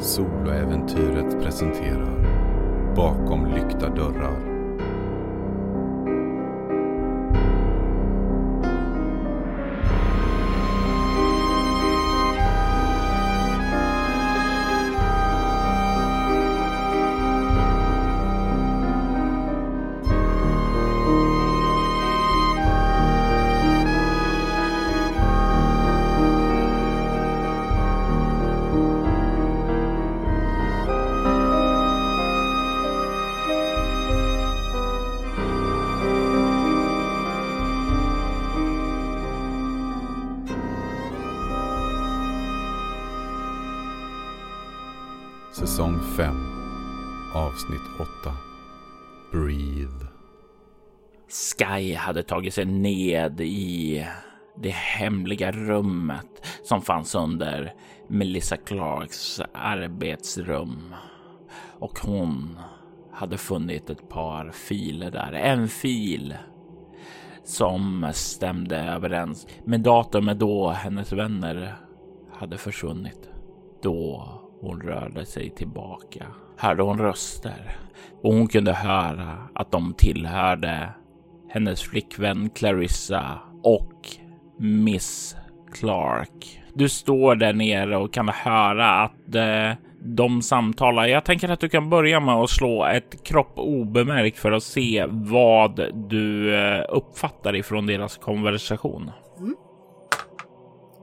Soloäventyret presenterar Bakom lyckta dörrar. Hade tagit sig ned i det hemliga rummet som fanns under Melissa Clarks arbetsrum. Och hon hade funnit ett par filer där. En fil som stämde överens med datumet då hennes vänner hade försvunnit. Då hon rörde sig tillbaka hörde hon röster och hon kunde höra att de tillhörde hennes flickvän Clarissa och Miss Clark. Du står där nere och kan höra att eh, de samtalar. Jag tänker att du kan börja med att slå ett kropp obemärkt för att se vad du eh, uppfattar ifrån deras konversation. Mm.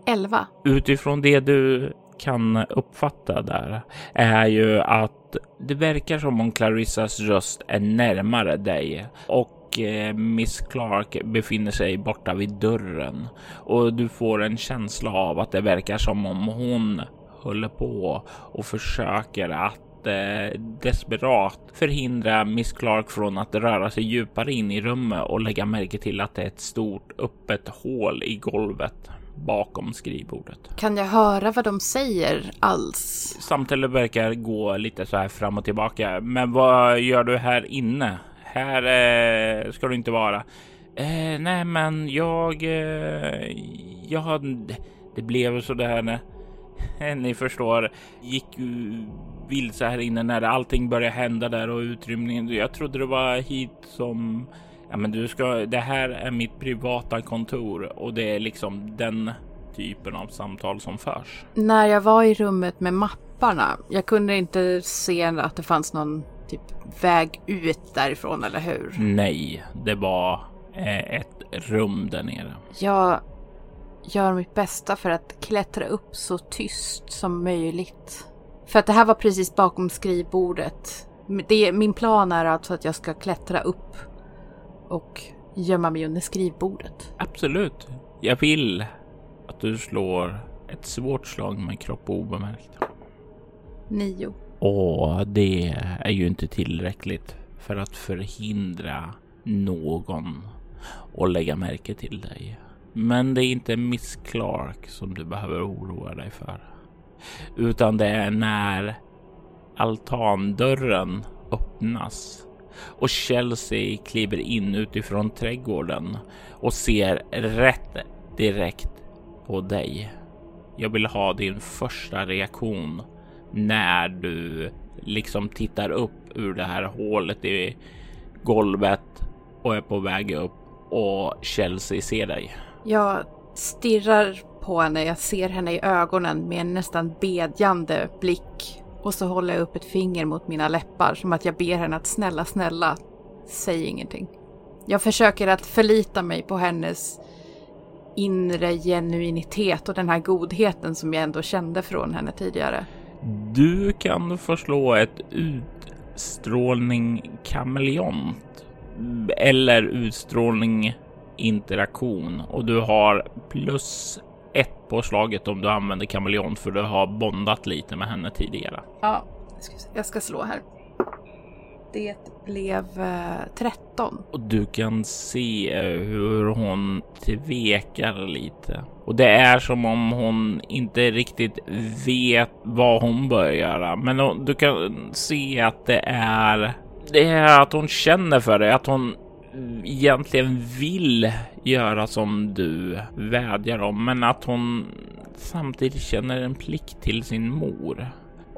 11. Utifrån det du kan uppfatta där är ju att det verkar som om Clarissas röst är närmare dig och eh, Miss Clark befinner sig borta vid dörren och du får en känsla av att det verkar som om hon håller på och försöker att eh, desperat förhindra Miss Clark från att röra sig djupare in i rummet och lägga märke till att det är ett stort öppet hål i golvet bakom skrivbordet. Kan jag höra vad de säger alls? Samtalet verkar gå lite så här fram och tillbaka. Men vad gör du här inne? Här eh, ska du inte vara. Eh, nej, men jag... Eh, jag... Det blev så där när... Ni förstår, gick vilse här inne när allting började hända där och utrymningen. Jag trodde det var hit som ja, men du ska. Det här är mitt privata kontor och det är liksom den typen av samtal som förs. När jag var i rummet med mapparna, jag kunde inte se att det fanns någon typ väg ut därifrån, eller hur? Nej, det var eh, ett rum där nere. Jag gör mitt bästa för att klättra upp så tyst som möjligt. För att det här var precis bakom skrivbordet. Det, min plan är alltså att jag ska klättra upp och gömma mig under skrivbordet. Absolut. Jag vill att du slår ett svårt slag med kropp obemärkt. Nio. Och det är ju inte tillräckligt för att förhindra någon att lägga märke till dig. Men det är inte Miss Clark som du behöver oroa dig för. Utan det är när altandörren öppnas och Chelsea kliver in utifrån trädgården och ser rätt direkt på dig. Jag vill ha din första reaktion när du liksom tittar upp ur det här hålet i golvet och är på väg upp och Chelsea ser dig. Jag stirrar på henne, jag ser henne i ögonen med en nästan bedjande blick och så håller jag upp ett finger mot mina läppar som att jag ber henne att snälla, snälla, säg ingenting. Jag försöker att förlita mig på hennes inre genuinitet och den här godheten som jag ändå kände från henne tidigare. Du kan förslå ett utstrålning kameleont eller utstrålning interaktion och du har plus ett på slaget om du använder kameleont för du har bondat lite med henne tidigare. Ja, jag ska slå här. Det blev eh, 13. Och du kan se eh, hur hon tvekar lite. Och det är som om hon inte riktigt vet vad hon bör göra. Men du kan se att det är det är att hon känner för det, att hon egentligen vill göra som du vädjar om, men att hon samtidigt känner en plikt till sin mor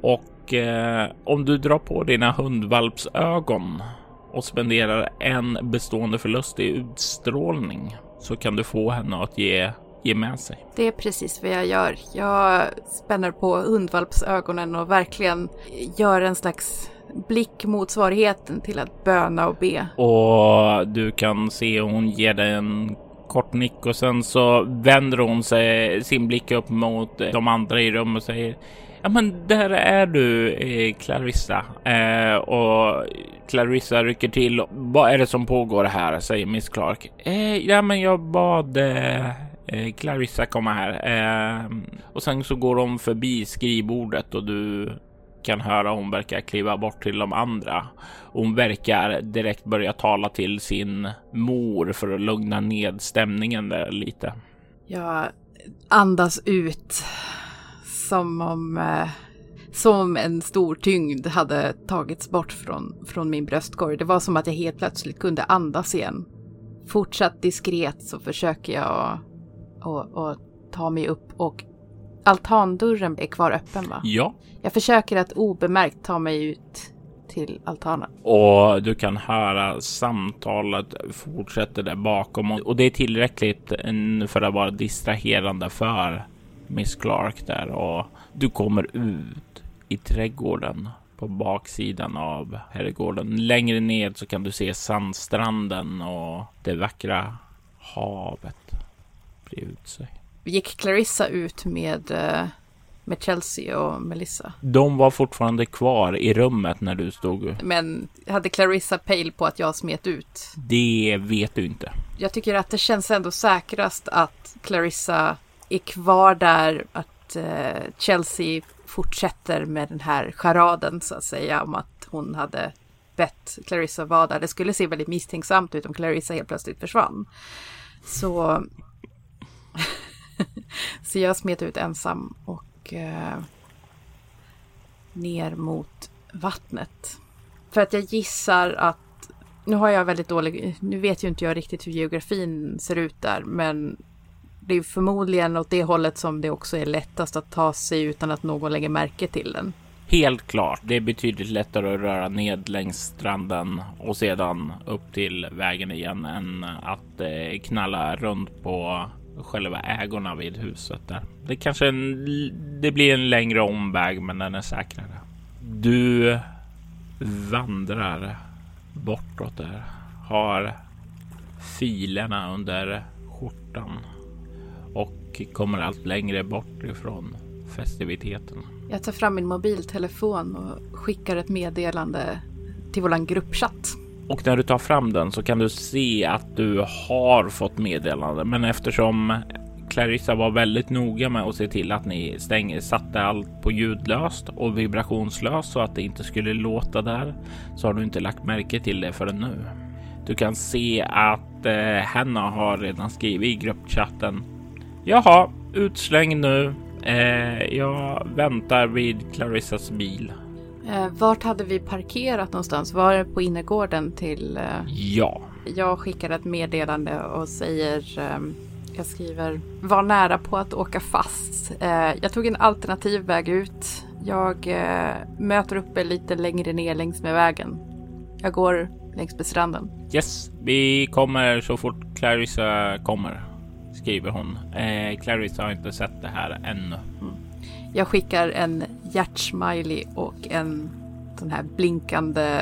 Och eh, om du drar på dina hundvalpsögon och spenderar en bestående förlust i utstrålning så kan du få henne att ge, ge med sig. Det är precis vad jag gör. Jag spänner på hundvalpsögonen och verkligen gör en slags blick motsvarigheten till att böna och be. Och du kan se hon ger dig en kort nick och sen så vänder hon sig sin blick upp mot de andra i rummet och säger Ja men där är du eh, Clarissa. Eh, och Clarissa rycker till. Vad är det som pågår här? Säger Miss Clark. Eh, ja men jag bad eh, eh Clarissa komma här. Eh, och sen så går de förbi skrivbordet och du kan höra hon verkar kliva bort till de andra. Hon verkar direkt börja tala till sin mor för att lugna ned stämningen där lite. Jag andas ut som om eh, som en stor tyngd hade tagits bort från, från min bröstkorg. Det var som att jag helt plötsligt kunde andas igen. Fortsatt diskret så försöker jag att ta mig upp och altandörren är kvar öppen va? Ja. Jag försöker att obemärkt ta mig ut till altanen. Och du kan höra samtalet fortsätter där bakom och det är tillräckligt för att vara distraherande för Miss Clark där och du kommer ut i trädgården på baksidan av herrgården. Längre ned så kan du se sandstranden och det vackra havet bre ut sig. Gick Clarissa ut med, eh, med Chelsea och Melissa? De var fortfarande kvar i rummet när du stod. Men hade Clarissa pejl på att jag smet ut? Det vet du inte. Jag tycker att det känns ändå säkrast att Clarissa är kvar där, att eh, Chelsea fortsätter med den här charaden så att säga om att hon hade bett Clarissa vara där. Det skulle se väldigt misstänksamt ut om Clarissa helt plötsligt försvann. Så, så jag smet ut ensam och eh, ner mot vattnet. För att jag gissar att nu har jag väldigt dålig, nu vet ju inte jag riktigt hur geografin ser ut där, men det är förmodligen åt det hållet som det också är lättast att ta sig utan att någon lägger märke till den. Helt klart. Det är betydligt lättare att röra ned längs stranden och sedan upp till vägen igen än att eh, knalla runt på själva ägorna vid huset där. Det kanske en, det blir en längre omväg, men den är säkrare. Du vandrar bortåt där, har filerna under skjortan och kommer allt längre bort ifrån festiviteten. Jag tar fram min mobiltelefon och skickar ett meddelande till våran gruppchatt. Och när du tar fram den så kan du se att du har fått meddelande. Men eftersom Clarissa var väldigt noga med att se till att ni stänger, satte allt på ljudlöst och vibrationslöst så att det inte skulle låta där så har du inte lagt märke till det förrän nu. Du kan se att eh, Hanna har redan skrivit i gruppchatten Jaha, utslängd nu. Eh, jag väntar vid Clarissas bil. Eh, vart hade vi parkerat någonstans? Var det på innergården till... Eh... Ja. Jag skickar ett meddelande och säger... Eh, jag skriver var nära på att åka fast. Eh, jag tog en alternativ väg ut. Jag eh, möter upp lite längre ner längs med vägen. Jag går längs med stranden. Yes, vi kommer så fort Clarissa kommer skriver hon. Eh, Clarissa har inte sett det här ännu. Mm. Jag skickar en hjärtsmiley och en sån här blinkande,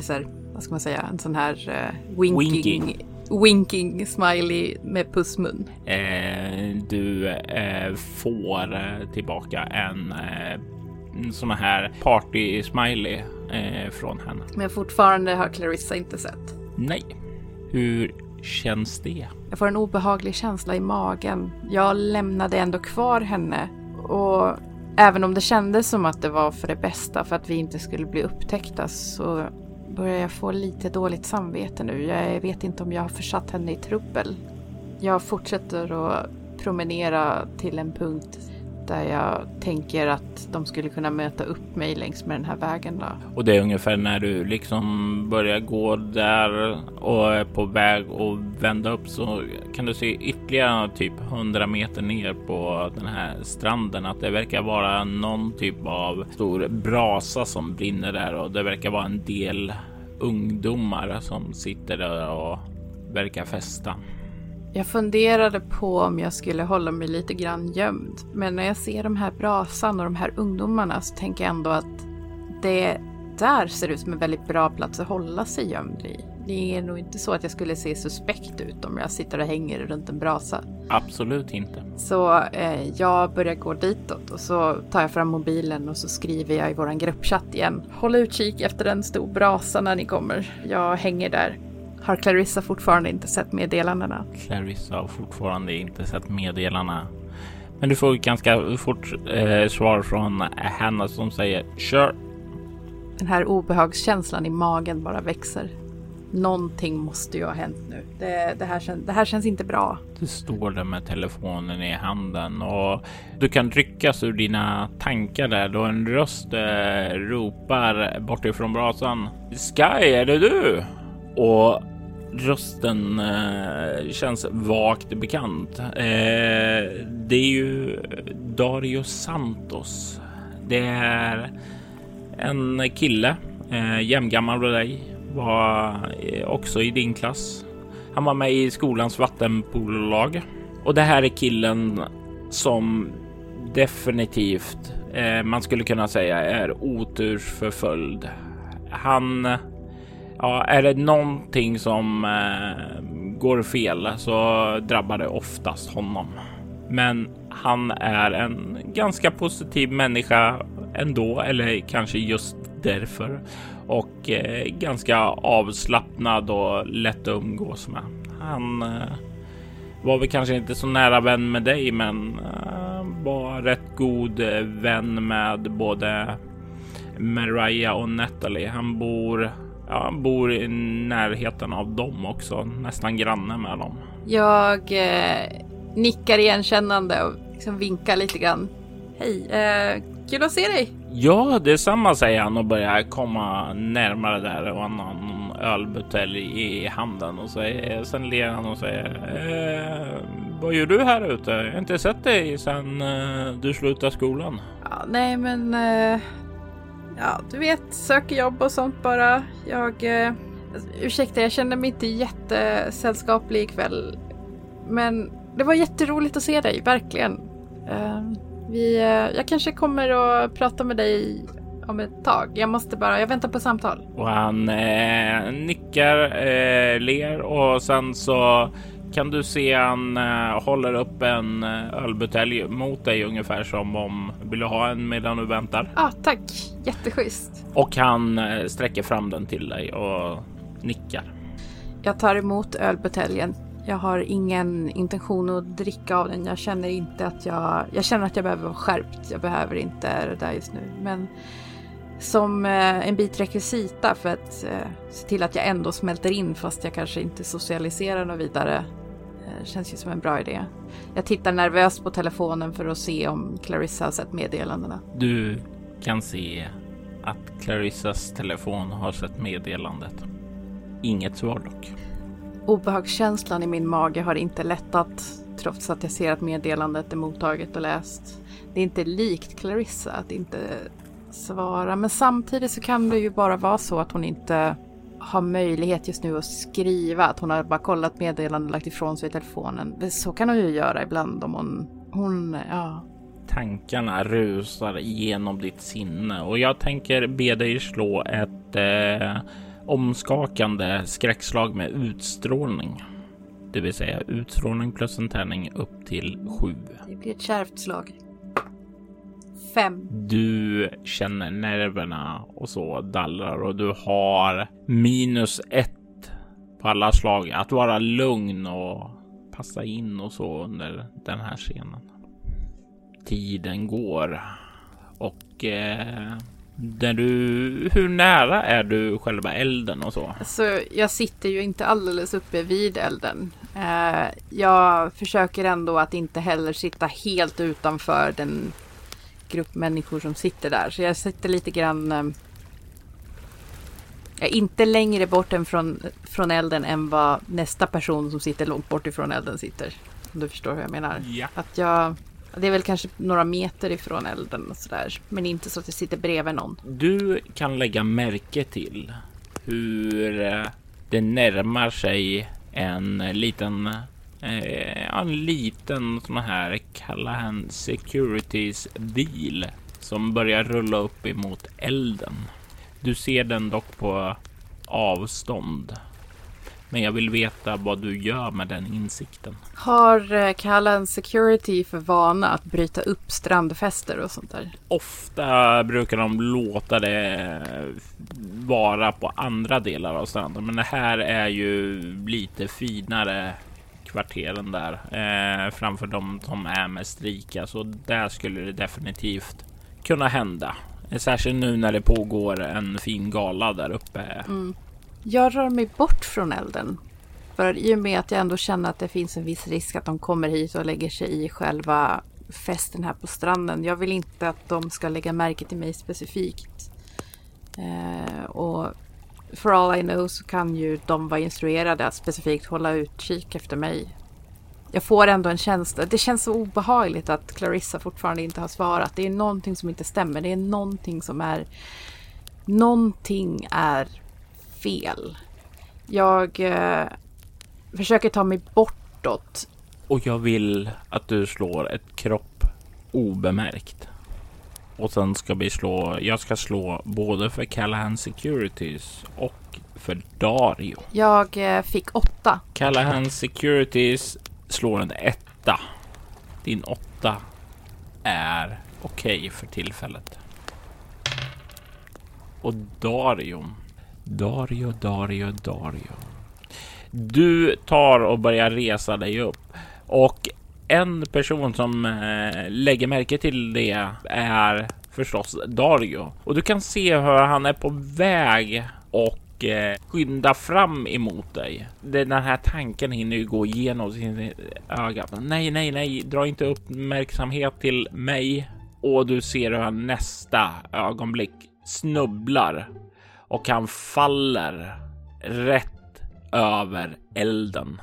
så här, vad ska man säga, en sån här uh, winking, winking. Winking smiley med pussmun. Eh, du eh, får eh, tillbaka en eh, sån här party smiley eh, från henne. Men fortfarande har Clarissa inte sett. Nej. Hur känns det? Jag får en obehaglig känsla i magen. Jag lämnade ändå kvar henne och även om det kändes som att det var för det bästa för att vi inte skulle bli upptäckta så börjar jag få lite dåligt samvete nu. Jag vet inte om jag har försatt henne i trubbel. Jag fortsätter att promenera till en punkt där jag tänker att de skulle kunna möta upp mig längs med den här vägen då. Och det är ungefär när du liksom börjar gå där och är på väg att vända upp så kan du se ytterligare typ 100 meter ner på den här stranden att det verkar vara någon typ av stor brasa som brinner där och det verkar vara en del ungdomar som sitter där och verkar festa. Jag funderade på om jag skulle hålla mig lite grann gömd. Men när jag ser de här brasan och de här ungdomarna så tänker jag ändå att det där ser ut som en väldigt bra plats att hålla sig gömd i. Det är nog inte så att jag skulle se suspekt ut om jag sitter och hänger runt en brasa. Absolut inte. Så eh, jag börjar gå ditåt och så tar jag fram mobilen och så skriver jag i våran gruppchatt igen. Håll utkik efter en stor brasa när ni kommer. Jag hänger där. Har Clarissa fortfarande inte sett meddelandena? Clarissa har fortfarande inte sett meddelandena. Men du får ganska fort eh, svar från Hanna som säger kör. Den här obehagskänslan i magen bara växer. Någonting måste ju ha hänt nu. Det, det, här, kän, det här känns inte bra. Du står där med telefonen i handen och du kan ryckas ur dina tankar där då en röst eh, ropar bortifrån brasan. Sky, är det du? Och rösten eh, känns vagt bekant. Eh, det är ju Dario Santos. Det är en kille, eh, jämngammal med dig, var eh, också i din klass. Han var med i skolans vattenpololag och det här är killen som definitivt eh, man skulle kunna säga är otursförföljd. Han Ja, är det någonting som eh, går fel så drabbar det oftast honom. Men han är en ganska positiv människa ändå, eller kanske just därför. Och eh, ganska avslappnad och lätt att umgås med. Han eh, var väl kanske inte så nära vän med dig, men eh, var rätt god vän med både Mariah och Natalie. Han bor Ja, han bor i närheten av dem också, nästan granne med dem. Jag eh, nickar igenkännande och liksom vinkar lite grann. Hej, eh, kul att se dig. Ja, detsamma säger han och börjar komma närmare där och han har någon ölbutelj i handen och säger, sen ler han och säger eh, vad gör du här ute? Jag har inte sett dig sedan eh, du slutade skolan. Ja, nej, men eh, ja, du vet, söker jobb och sånt bara. Jag... Eh, ursäkta, jag känner mig inte jättesällskaplig ikväll. Men det var jätteroligt att se dig, verkligen. Uh, vi, uh, jag kanske kommer att prata med dig om ett tag. Jag måste bara, jag väntar på samtal. Och han eh, nickar, eh, ler och sen så kan du se han uh, håller upp en uh, ölbutelj mot dig ungefär som om vill du ha en medan du väntar? Ja, ah, tack. Jätteschysst. Och han uh, sträcker fram den till dig och nickar. Jag tar emot ölbuteljen. Jag har ingen intention att dricka av den. Jag känner inte att jag... Jag känner att jag behöver vara skärpt. Jag behöver inte det där just nu. Men som en bit rekvisita för att se till att jag ändå smälter in fast jag kanske inte socialiserar något vidare känns ju som en bra idé. Jag tittar nervöst på telefonen för att se om Clarissa har sett meddelandena. Du kan se att Clarissas telefon har sett meddelandet. Inget svar dock. Obehagskänslan i min mage har inte lättat trots att jag ser att meddelandet är mottaget och läst. Det är inte likt Clarissa att inte svara, men samtidigt så kan det ju bara vara så att hon inte har möjlighet just nu att skriva, att hon har bara kollat meddelanden och lagt ifrån sig telefonen. Så kan hon ju göra ibland om hon, hon, ja. Tankarna rusar genom ditt sinne och jag tänker be dig slå ett eh, omskakande skräckslag med utstrålning. Det vill säga utstrålning plus en tärning upp till sju. Det blir ett kärvt slag. Fem. Du känner nerverna och så dallrar och du har minus ett på alla slag. Att vara lugn och passa in och så under den här scenen. Tiden går och eh, Där du, hur nära är du själva elden och så? Alltså, jag sitter ju inte alldeles uppe vid elden. Eh, jag försöker ändå att inte heller sitta helt utanför den grupp människor som sitter där. Så jag sitter lite grann... Eh, jag är inte längre bort än från, från elden än vad nästa person som sitter långt bort ifrån elden sitter. Om du förstår hur jag menar. Ja. Att jag... Det är väl kanske några meter ifrån elden och sådär. Men inte så att jag sitter bredvid någon. Du kan lägga märke till hur eh, det närmar sig en liten, eh, en liten sån här Callahan Securities bil som börjar rulla upp emot elden. Du ser den dock på avstånd. Men jag vill veta vad du gör med den insikten. Har eh, Callan Security för vana att bryta upp strandfester och sånt där? Ofta brukar de låta det vara på andra delar av stranden, men det här är ju lite finare kvarteren där eh, framför de som är mest rika, så där skulle det definitivt kunna hända. Särskilt nu när det pågår en fin gala där uppe. Mm. Jag rör mig bort från elden. För i och med att jag ändå känner att det finns en viss risk att de kommer hit och lägger sig i själva festen här på stranden. Jag vill inte att de ska lägga märke till mig specifikt. Eh, och for all I know så kan ju de vara instruerade att specifikt hålla utkik efter mig. Jag får ändå en känsla. Det känns så obehagligt att Clarissa fortfarande inte har svarat. Det är någonting som inte stämmer. Det är någonting som är... Någonting är fel. Jag eh, försöker ta mig bortåt. Och jag vill att du slår ett kropp obemärkt. Och sen ska vi slå. Jag ska slå både för Callahan Securities och för Dario. Jag eh, fick åtta. Callahan Securities slår en etta. Din åtta är okej okay för tillfället. Och Dario. Dario, Dario, Dario. Du tar och börjar resa dig upp och en person som eh, lägger märke till det är förstås Dario och du kan se hur han är på väg och eh, skynda fram emot dig. Den här tanken hinner ju gå igenom sin öga. Nej, nej, nej, dra inte uppmärksamhet till mig. Och du ser hur han nästa ögonblick snubblar och han faller rätt över elden.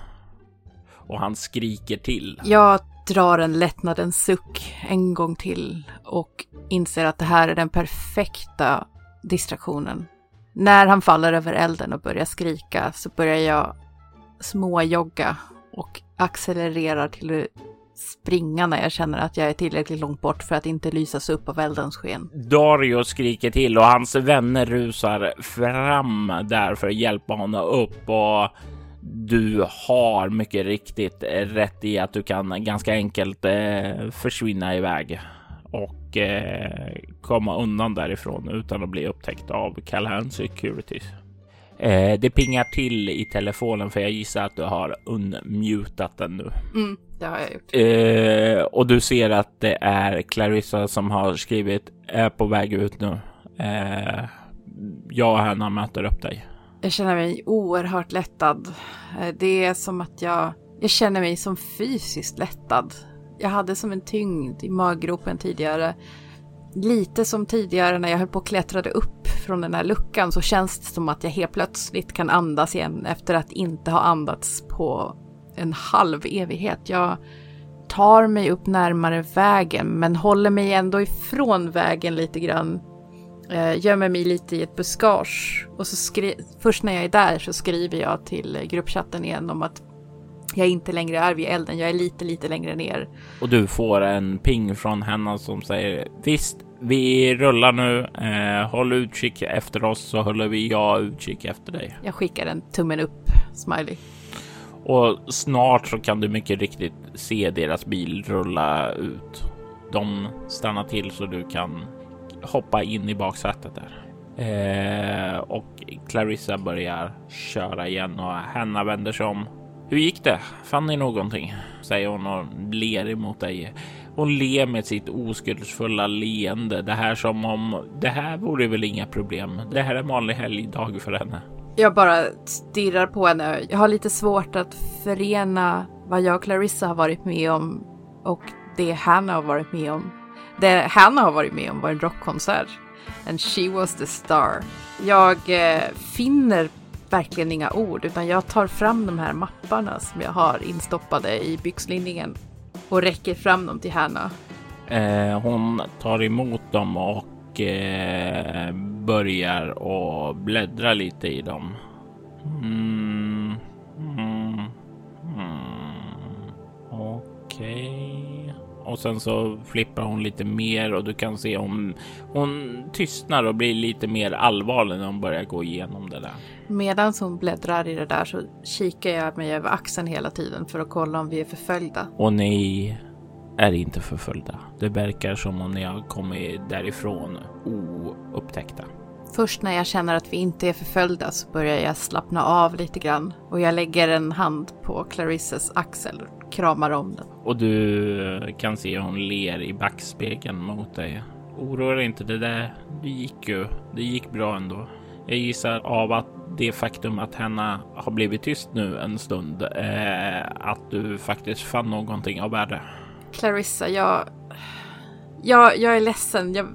Och han skriker till. Jag drar en lättnadens suck en gång till och inser att det här är den perfekta distraktionen. När han faller över elden och börjar skrika så börjar jag småjogga och accelererar till springa när jag känner att jag är tillräckligt långt bort för att inte lysas upp av eldens sken. Dario skriker till och hans vänner rusar fram där för att hjälpa honom upp och du har mycket riktigt rätt i att du kan ganska enkelt eh, försvinna iväg och eh, komma undan därifrån utan att bli upptäckt av Callahan Securities. Eh, det pingar till i telefonen för jag gissar att du har unmutat den nu. Mm, det har jag gjort. Och du ser att det är Clarissa som har skrivit är på väg ut nu. Jag och henne möter upp dig. Jag känner mig oerhört lättad. Eh, det är som att jag, jag känner mig som fysiskt lättad. Jag hade som en tyngd i maggropen tidigare. Lite som tidigare när jag höll på och klättrade upp från den här luckan så känns det som att jag helt plötsligt kan andas igen efter att inte ha andats på en halv evighet. Jag tar mig upp närmare vägen men håller mig ändå ifrån vägen lite grann. Eh, gömmer mig lite i ett buskage och så skri- först när jag är där så skriver jag till gruppchatten igen om att jag inte längre är vid elden, jag är lite, lite längre ner. Och du får en ping från henne som säger visst, vi rullar nu. Eh, håll utkik efter oss så håller vi jag utkik efter dig. Jag skickar en tummen upp, smiley. Och snart så kan du mycket riktigt se deras bil rulla ut. De stannar till så du kan hoppa in i baksätet där. Eh, och Clarissa börjar köra igen och Hanna vänder sig om. Hur gick det? Fann ni någonting? Säger hon och ler emot dig. hon ler med sitt oskuldsfulla leende. Det här som om det här vore väl inga problem. Det här är en vanlig helgdag för henne. Jag bara stirrar på henne. Jag har lite svårt att förena vad jag och Clarissa har varit med om och det Hanna har varit med om. Det Hanna har varit med om var en rockkonsert. And she was the star. Jag eh, finner verkligen inga ord utan jag tar fram de här mapparna som jag har instoppade i byxlinningen och räcker fram dem till Hanna. Eh, hon tar emot dem och eh, börjar och bläddra lite i dem. Mm, mm, mm. Okej. Okay. Och sen så flippar hon lite mer och du kan se om hon tystnar och blir lite mer allvarlig när hon börjar gå igenom det där. Medan hon bläddrar i det där så kikar jag mig över axeln hela tiden för att kolla om vi är förföljda. Och ni är inte förföljda. Det verkar som om ni har kommit därifrån oupptäckta. Först när jag känner att vi inte är förföljda så börjar jag slappna av lite grann och jag lägger en hand på Clarissas axel och kramar om den. Och du kan se hon ler i backspegeln mot dig. Oroa dig inte, det där det gick ju. Det gick bra ändå. Jag gissar av att det faktum att henne har blivit tyst nu en stund, eh, att du faktiskt fann någonting av värde. Clarissa, jag... Jag, jag är ledsen. Jag,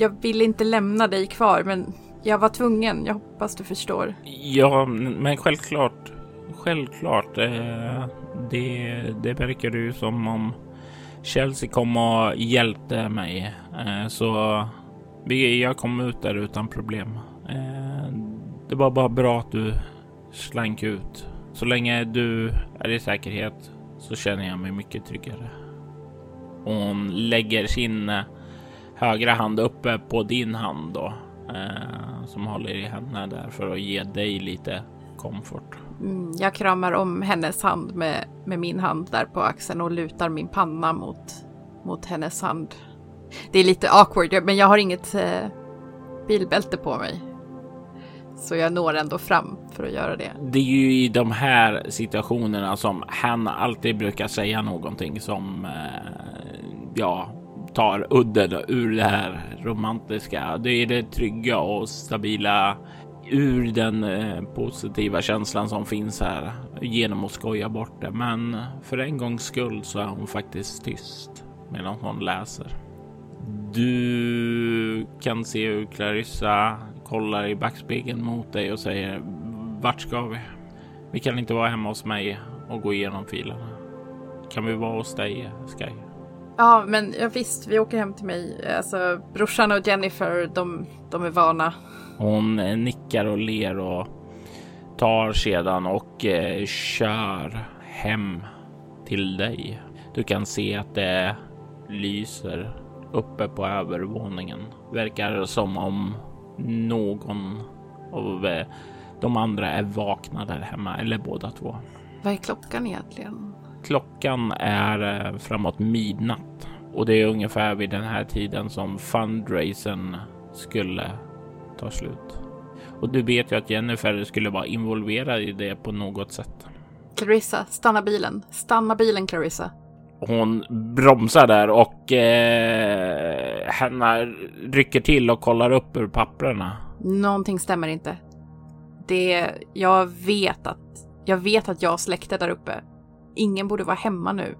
jag vill inte lämna dig kvar, men jag var tvungen. Jag hoppas du förstår. Ja, men självklart. Självklart. Eh, det, det verkar ju som om Chelsea kom och hjälpte mig. Eh, så jag kom ut där utan problem. Eh, det var bara bra att du slank ut. Så länge du är i säkerhet så känner jag mig mycket tryggare. Hon lägger sin eh, högra hand uppe på din hand då, eh, som håller i henne där för att ge dig lite komfort. Mm, jag kramar om hennes hand med, med min hand där på axeln och lutar min panna mot, mot hennes hand. Det är lite awkward, men jag har inget eh, bilbälte på mig. Så jag når ändå fram för att göra det. Det är ju i de här situationerna som han alltid brukar säga någonting som eh, ja, tar udden ur det här romantiska. Det är det trygga och stabila ur den eh, positiva känslan som finns här genom att skoja bort det. Men för en gångs skull så är hon faktiskt tyst medan hon läser. Du kan se hur Clarissa kollar i backspegeln mot dig och säger vart ska vi? Vi kan inte vara hemma hos mig och gå igenom filerna. Kan vi vara hos dig, Sky? Ja, men ja, visst, vi åker hem till mig. Alltså, brorsan och Jennifer, de, de är vana. Hon nickar och ler och tar sedan och eh, kör hem till dig. Du kan se att det lyser uppe på övervåningen. Verkar som om någon av eh, de andra är vakna där hemma, eller båda två. Vad är klockan egentligen? Klockan är eh, framåt midnatt och det är ungefär vid den här tiden som fundraisen skulle ta slut. Och du vet ju att Jennifer skulle vara involverad i det på något sätt. Clarissa, stanna bilen. Stanna bilen Clarissa. Hon bromsar där och eh, Hanna rycker till och kollar upp ur papperna. Någonting stämmer inte. Det, jag vet att, jag vet att jag har släkte där uppe. Ingen borde vara hemma nu.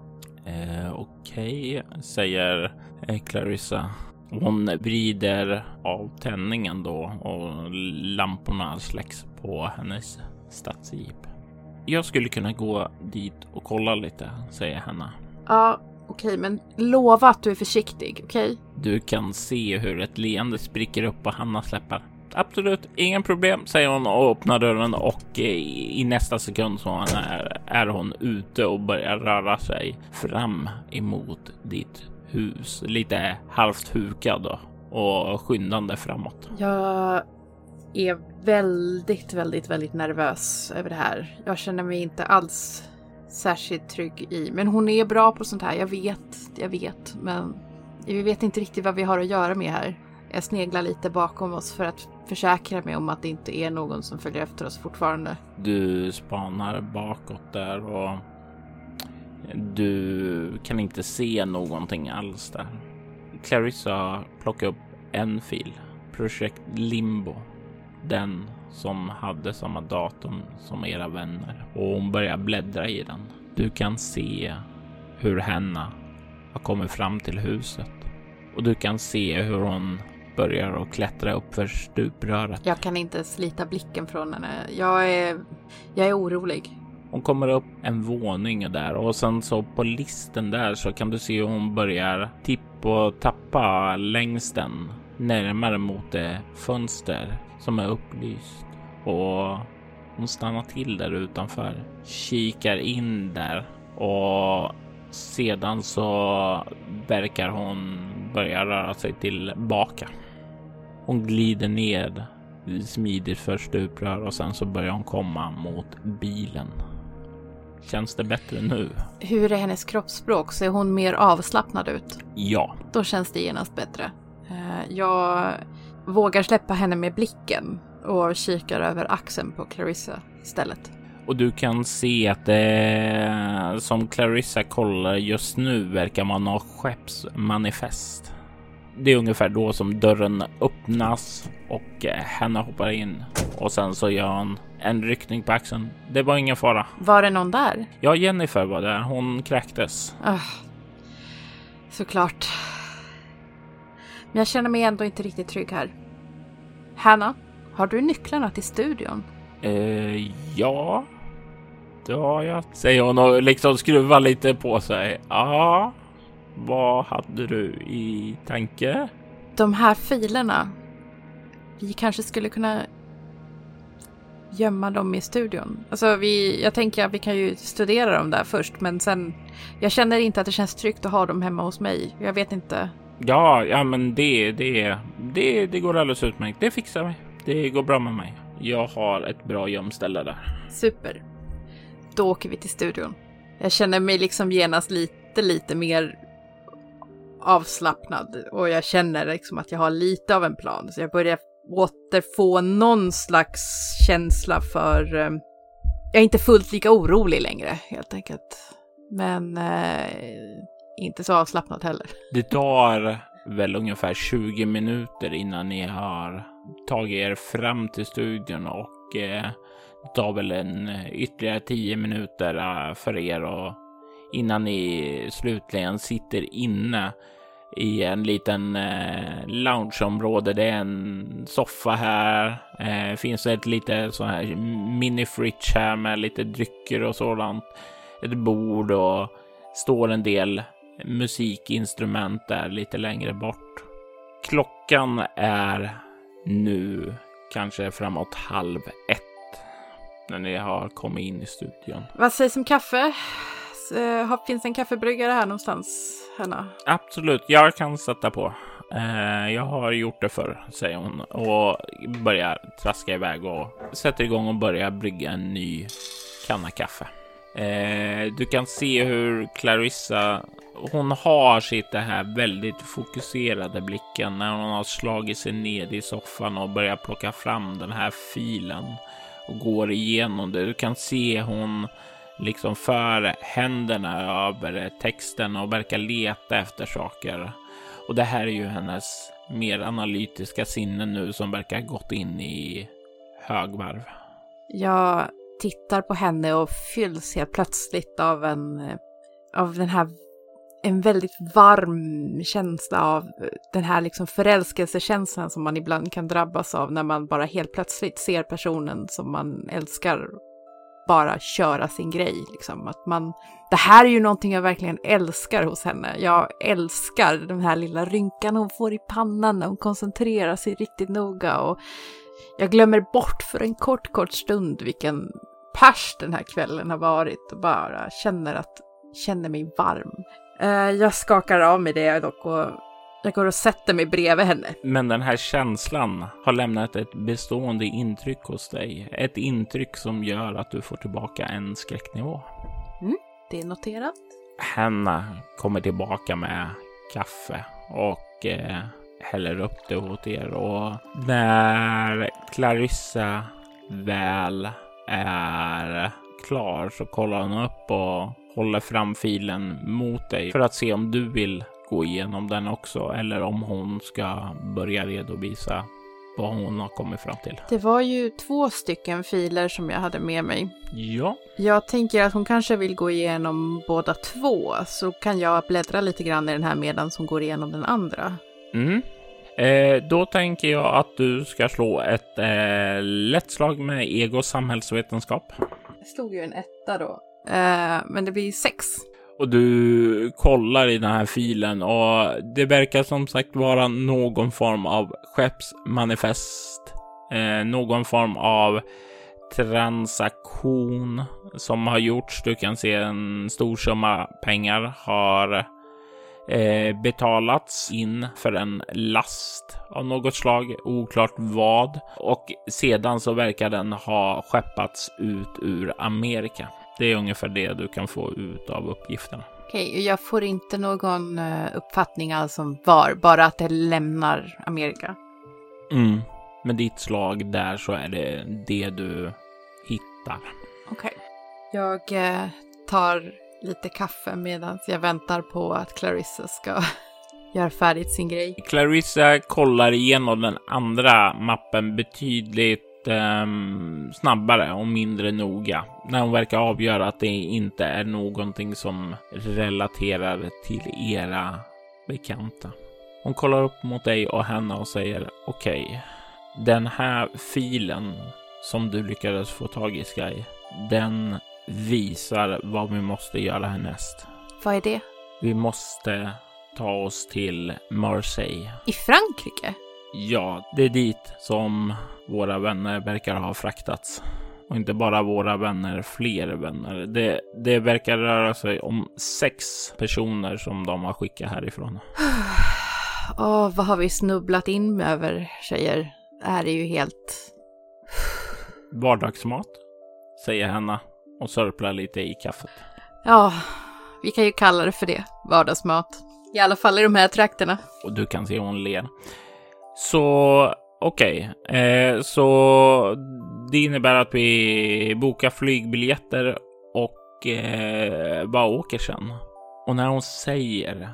Eh, Okej, okay, säger eh, Clarissa. Hon vrider av tändningen då och lamporna släcks på hennes stadsjeep. Jag skulle kunna gå dit och kolla lite, säger Hanna. Ja, okej, okay, men lova att du är försiktig, okej? Okay? Du kan se hur ett leende spricker upp på Hannas läppar. Absolut, ingen problem, säger hon och öppnar dörren och eh, i nästa sekund så är, är hon ute och börjar röra sig fram emot ditt hus. Lite halvt hukad och skyndande framåt. Jag är väldigt, väldigt, väldigt nervös över det här. Jag känner mig inte alls särskilt trygg i. Men hon är bra på sånt här, jag vet, jag vet. Men vi vet inte riktigt vad vi har att göra med här. Jag sneglar lite bakom oss för att försäkra mig om att det inte är någon som följer efter oss fortfarande. Du spanar bakåt där och Du kan inte se någonting alls där. Clarissa plockar upp en fil. Projekt Limbo. Den som hade samma datum som era vänner. Och hon börjar bläddra i den. Du kan se hur Henna har kommit fram till huset. Och du kan se hur hon börjar att klättra upp för stupröret. Jag kan inte slita blicken från henne. Jag är, jag är orolig. Hon kommer upp en våning där och sen så på listen där så kan du se hur hon börjar tippa och tappa längs den närmare mot det fönster som är upplyst och hon stannar till där utanför, kikar in där och sedan så verkar hon börja röra sig tillbaka. Hon glider ned smidigt för stuprör och sen så börjar hon komma mot bilen. Känns det bättre nu? Hur är hennes kroppsspråk? Ser hon mer avslappnad ut? Ja. Då känns det genast bättre. Eh, jag vågar släppa henne med blicken och kikar över axeln på Clarissa istället. Och du kan se att det som Clarissa kollar just nu verkar man ha skeppsmanifest. Det är ungefär då som dörren öppnas och henne hoppar in och sen så gör han en ryckning på axeln. Det var ingen fara. Var det någon där? Ja, Jennifer var där. Hon kräktes. Uh, såklart. Men jag känner mig ändå inte riktigt trygg här. Hanna, har du nycklarna till studion? Uh, ja, det har jag, säger hon och liksom skruvar lite på sig. Ja, vad hade du i tanke? De här filerna. Vi kanske skulle kunna gömma dem i studion. Alltså vi, jag tänker att vi kan ju studera dem där först, men sen. Jag känner inte att det känns tryggt att ha dem hemma hos mig. Jag vet inte. Ja, ja, men det, det, det, det går alldeles utmärkt. Det fixar vi. Det går bra med mig. Jag har ett bra gömställe där. Super. Då åker vi till studion. Jag känner mig liksom genast lite, lite mer avslappnad och jag känner liksom att jag har lite av en plan. Så jag börjar återfå någon slags känsla för... Eh, jag är inte fullt lika orolig längre helt enkelt. Men eh, inte så avslappnad heller. Det tar väl ungefär 20 minuter innan ni har tagit er fram till studion och eh, det tar väl en eh, ytterligare tio minuter eh, för er och innan ni slutligen sitter inne i en liten eh, loungeområde. Det är en soffa här. Eh, finns ett lite så här mini fridge här med lite drycker och sådant. Ett bord och står en del musikinstrument där lite längre bort. Klockan är nu kanske framåt halv ett när ni har kommit in i studion. Vad sägs om kaffe? Uh, finns en kaffebryggare här någonstans, Hanna? Absolut, jag kan sätta på. Uh, jag har gjort det förr, säger hon och börjar traska iväg och sätter igång och börjar brygga en ny kanna kaffe. Eh, du kan se hur Clarissa, hon har sitt det här väldigt fokuserade blicken när hon har slagit sig ned i soffan och börjar plocka fram den här filen och går igenom det. Du kan se hon liksom för händerna över texten och verkar leta efter saker. Och det här är ju hennes mer analytiska sinne nu som verkar gått in i högvarv. Jag tittar på henne och fylls helt plötsligt av en eh, av den här en väldigt varm känsla av eh, den här liksom förälskelsekänslan som man ibland kan drabbas av när man bara helt plötsligt ser personen som man älskar bara köra sin grej. Liksom. Att man, det här är ju någonting jag verkligen älskar hos henne. Jag älskar den här lilla rynkan hon får i pannan när hon koncentrerar sig riktigt noga. Och jag glömmer bort för en kort, kort stund vilken pers den här kvällen har varit och bara känner att känner mig varm. Uh, jag skakar av mig det dock och jag går och sätter mig bredvid henne. Men den här känslan har lämnat ett bestående intryck hos dig. Ett intryck som gör att du får tillbaka en skräcknivå. Mm, det är noterat. Hanna kommer tillbaka med kaffe och eh, häller upp det åt er. Och när Clarissa väl är klar så kollar hon upp och håller fram filen mot dig för att se om du vill gå igenom den också eller om hon ska börja redovisa vad hon har kommit fram till. Det var ju två stycken filer som jag hade med mig. Ja, Jag tänker att hon kanske vill gå igenom båda två, så kan jag bläddra lite grann i den här medan hon går igenom den andra. Mm. Eh, då tänker jag att du ska slå ett eh, lätt slag med ego samhällsvetenskap. Det stod ju en etta då. Eh, men det blir sex. Och du kollar i den här filen och det verkar som sagt vara någon form av skeppsmanifest. Eh, någon form av transaktion som har gjorts. Du kan se en stor summa pengar har eh, betalats in för en last av något slag, oklart vad. Och sedan så verkar den ha skeppats ut ur Amerika. Det är ungefär det du kan få ut av uppgifterna. Okej, jag får inte någon eh, uppfattning alls om var, bara att det lämnar Amerika. Mm. Med ditt slag där så är det det du hittar. Okej. Jag eh, tar lite kaffe medan jag väntar på att Clarissa ska göra färdigt sin grej. Clarissa kollar igenom den andra mappen betydligt eh, snabbare och mindre noga när hon verkar avgöra att det inte är någonting som relaterar till era bekanta. Hon kollar upp mot dig och henne och säger okej, den här filen som du lyckades få tag i Sky, den visar vad vi måste göra härnäst. Vad är det? Vi måste ta oss till Marseille. I Frankrike? Ja, det är dit som våra vänner verkar ha fraktats. Och inte bara våra vänner, fler vänner. Det, det verkar röra sig om sex personer som de har skickat härifrån. Åh, vad har vi snubblat in över, tjejer? Det här är ju helt... Vardagsmat, säger Hanna och sörplar lite i kaffet. Ja, vi kan ju kalla det för det. Vardagsmat. I alla fall i de här trakterna. Och du kan se hon ler. Så okej, eh, så det innebär att vi bokar flygbiljetter och eh, bara åker sen. Och när hon säger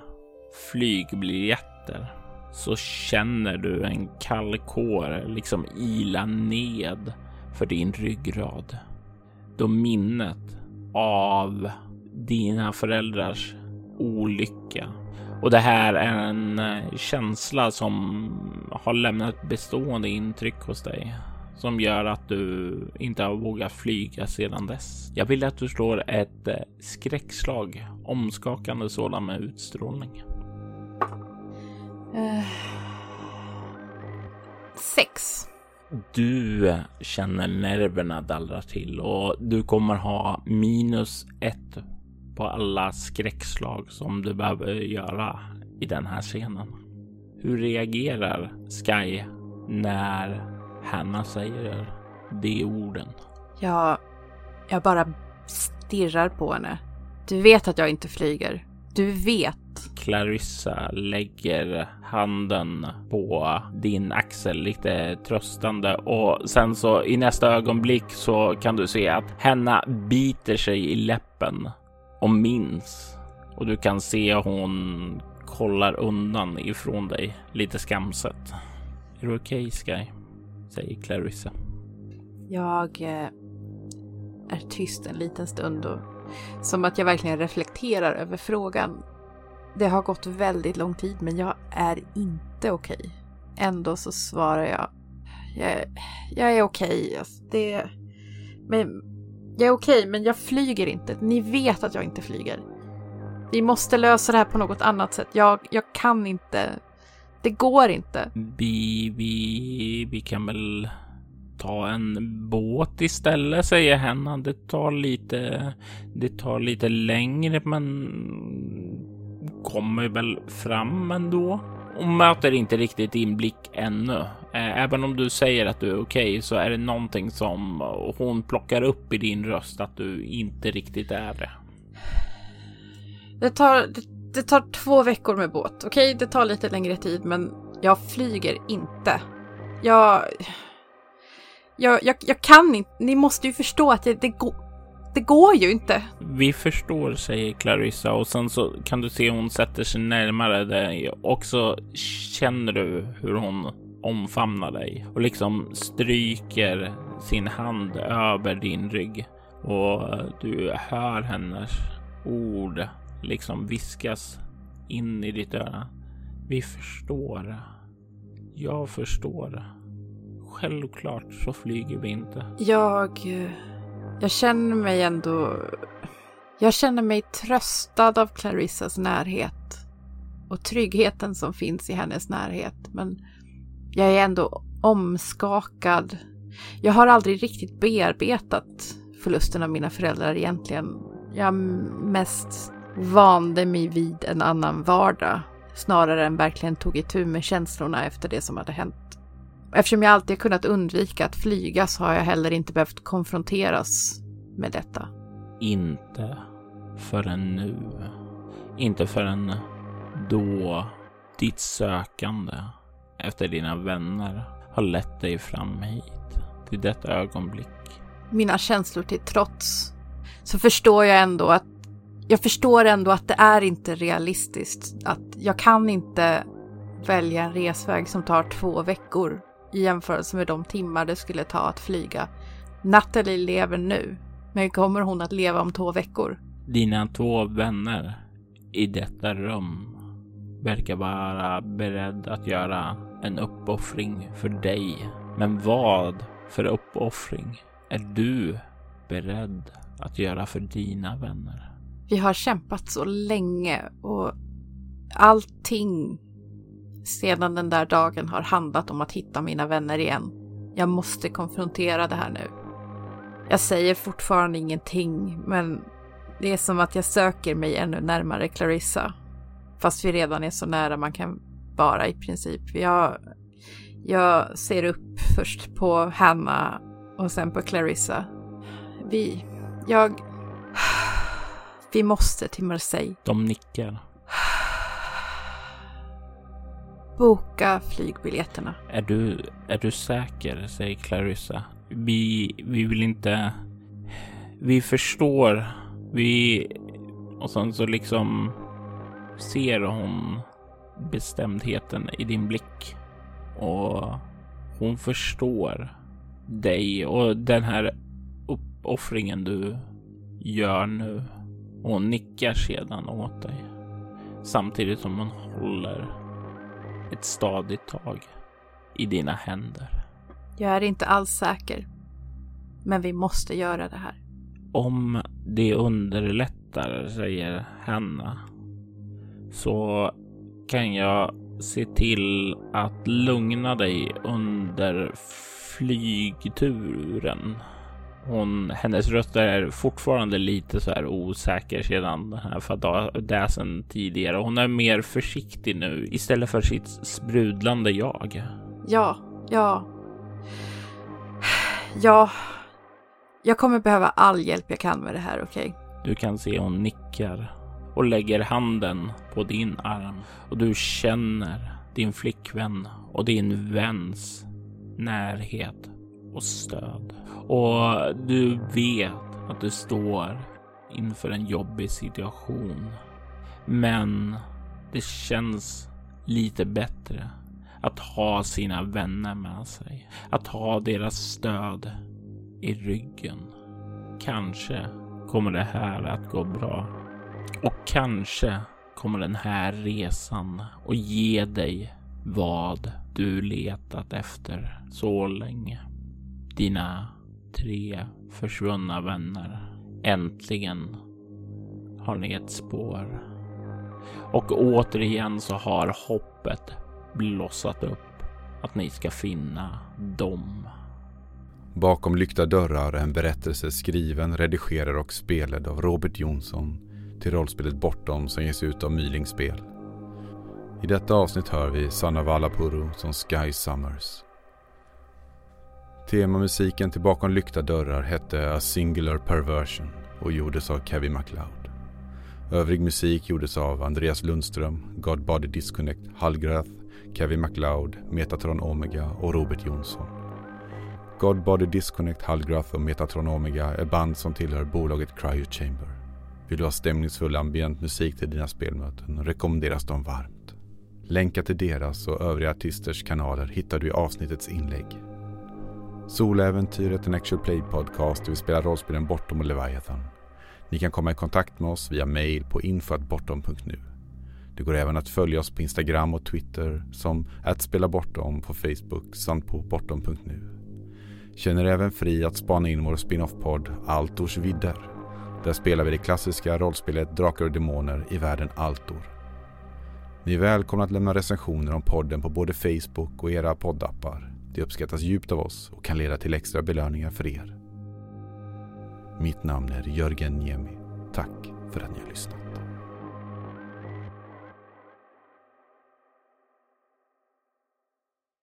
flygbiljetter så känner du en kall kår liksom ila ned för din ryggrad. Då minnet av dina föräldrars olycka och det här är en eh, känsla som har lämnat ett bestående intryck hos dig som gör att du inte har vågat flyga sedan dess. Jag vill att du slår ett eh, skräckslag, omskakande sådan med utstrålning. Uh, sex. Du känner nerverna dallra till och du kommer ha minus ett på alla skräckslag som du behöver göra i den här scenen. Hur reagerar Sky när Hanna säger de orden? Jag, jag bara stirrar på henne. Du vet att jag inte flyger. Du vet. Clarissa lägger handen på din axel lite tröstande och sen så i nästa ögonblick så kan du se att Hanna biter sig i läppen och minns och du kan se hon kollar undan ifrån dig lite skamset. Är du okej okay, Sky? Säger Clarissa. Jag eh, är tyst en liten stund och som att jag verkligen reflekterar över frågan. Det har gått väldigt lång tid men jag är inte okej. Okay. Ändå så svarar jag. Jag, jag är okej. Okay. Alltså, det... Men jag är okej, okay, men jag flyger inte. Ni vet att jag inte flyger. Vi måste lösa det här på något annat sätt. Jag, jag kan inte. Det går inte. Vi, vi, vi kan väl ta en båt istället, säger Henna. Det tar lite, det tar lite längre, men kommer väl fram ändå. Hon möter inte riktigt din blick ännu. Även om du säger att du är okej okay, så är det någonting som hon plockar upp i din röst att du inte riktigt är det. Det tar, det, det tar två veckor med båt, okej? Okay? Det tar lite längre tid, men jag flyger inte. Jag... Jag, jag, jag kan inte. Ni måste ju förstå att jag, det, går, det går ju inte. Vi förstår, säger Clarissa och sen så kan du se hon sätter sig närmare dig och så känner du hur hon omfamnar dig och liksom stryker sin hand över din rygg och du hör hennes ord liksom viskas in i ditt öra. Vi förstår. Jag förstår. Självklart så flyger vi inte. Jag... Jag känner mig ändå... Jag känner mig tröstad av Clarissas närhet och tryggheten som finns i hennes närhet. Men jag är ändå omskakad. Jag har aldrig riktigt bearbetat förlusten av mina föräldrar egentligen. Jag mest vande mig vid en annan vardag snarare än verkligen tog itu med känslorna efter det som hade hänt. Eftersom jag alltid kunnat undvika att flyga så har jag heller inte behövt konfronteras med detta. Inte förrän nu. Inte förrän då ditt sökande efter dina vänner har lett dig fram hit till detta ögonblick. Mina känslor till trots så förstår jag ändå att jag förstår ändå att det är inte realistiskt. Att jag kan inte välja en resväg som tar två veckor i jämförelse med de timmar det skulle ta att flyga. Natalie lever nu, men kommer hon att leva om två veckor? Dina två vänner i detta rum verkar vara beredd att göra en uppoffring för dig. Men vad för uppoffring är du beredd att göra för dina vänner? Vi har kämpat så länge och allting sedan den där dagen har handlat om att hitta mina vänner igen. Jag måste konfrontera det här nu. Jag säger fortfarande ingenting, men det är som att jag söker mig ännu närmare Clarissa. Fast vi redan är så nära man kan vara i princip. Jag, jag ser upp först på Hanna och sen på Clarissa. Vi, jag... Vi måste till Marseille. De nickar. Boka flygbiljetterna. Är du, är du säker? säger Clarissa. Vi, vi vill inte... Vi förstår. Vi... Och sen så liksom ser hon bestämdheten i din blick. Och hon förstår dig och den här uppoffringen du gör nu. Och hon nickar sedan åt dig. Samtidigt som hon håller ett stadigt tag i dina händer. Jag är inte alls säker. Men vi måste göra det här. Om det underlättar, säger Hanna, så kan jag se till att lugna dig under flygturen. Hon, hennes röst är fortfarande lite så här osäker sedan den här fadäsen tidigare. Hon är mer försiktig nu istället för sitt sprudlande jag. Ja, ja. Ja. Jag kommer behöva all hjälp jag kan med det här, okej? Okay? Du kan se hon nickar och lägger handen på din arm och du känner din flickvän och din väns närhet och stöd. Och du vet att du står inför en jobbig situation. Men det känns lite bättre att ha sina vänner med sig. Att ha deras stöd i ryggen. Kanske kommer det här att gå bra. Och kanske kommer den här resan att ge dig vad du letat efter så länge. Dina tre försvunna vänner. Äntligen har ni ett spår. Och återigen så har hoppet blossat upp att ni ska finna dem. Bakom lyckta dörrar är en berättelse skriven, redigerad och spelad av Robert Jonsson till rollspelet Bortom som ges ut av Mylingspel. I detta avsnitt hör vi Sanna Valapuro som Sky Summers. Temamusiken till Bakom lyckta dörrar hette A Singular Perversion och gjordes av Kevin MacLeod. Övrig musik gjordes av Andreas Lundström, God Body Disconnect, Hallgrath, Kevin MacLeod, Metatron Omega och Robert Jonsson. Godbody Disconnect, Hallgrath och Metatron Omega är band som tillhör bolaget Cryo Chamber. Vill du ha stämningsfull ambient musik till dina spelmöten rekommenderas de varmt. Länkar till deras och övriga artisters kanaler hittar du i avsnittets inlägg. Soläventyret är en actual play podcast där vi spelar rollspelen Bortom och Leviathan. Ni kan komma i kontakt med oss via mail på info.bortom.nu. Det går även att följa oss på Instagram och Twitter som att spela bortom på Facebook samt på bortom.nu. Känner även fri att spana in vår spin-off-podd Altors vidder. Där spelar vi det klassiska rollspelet Drakar och Demoner i världen Altor. Ni är välkomna att lämna recensioner om podden på både Facebook och era poddappar. Det uppskattas djupt av oss och kan leda till extra belöningar för er. Mitt namn är Jörgen Niemi. Tack för att ni har lyssnat.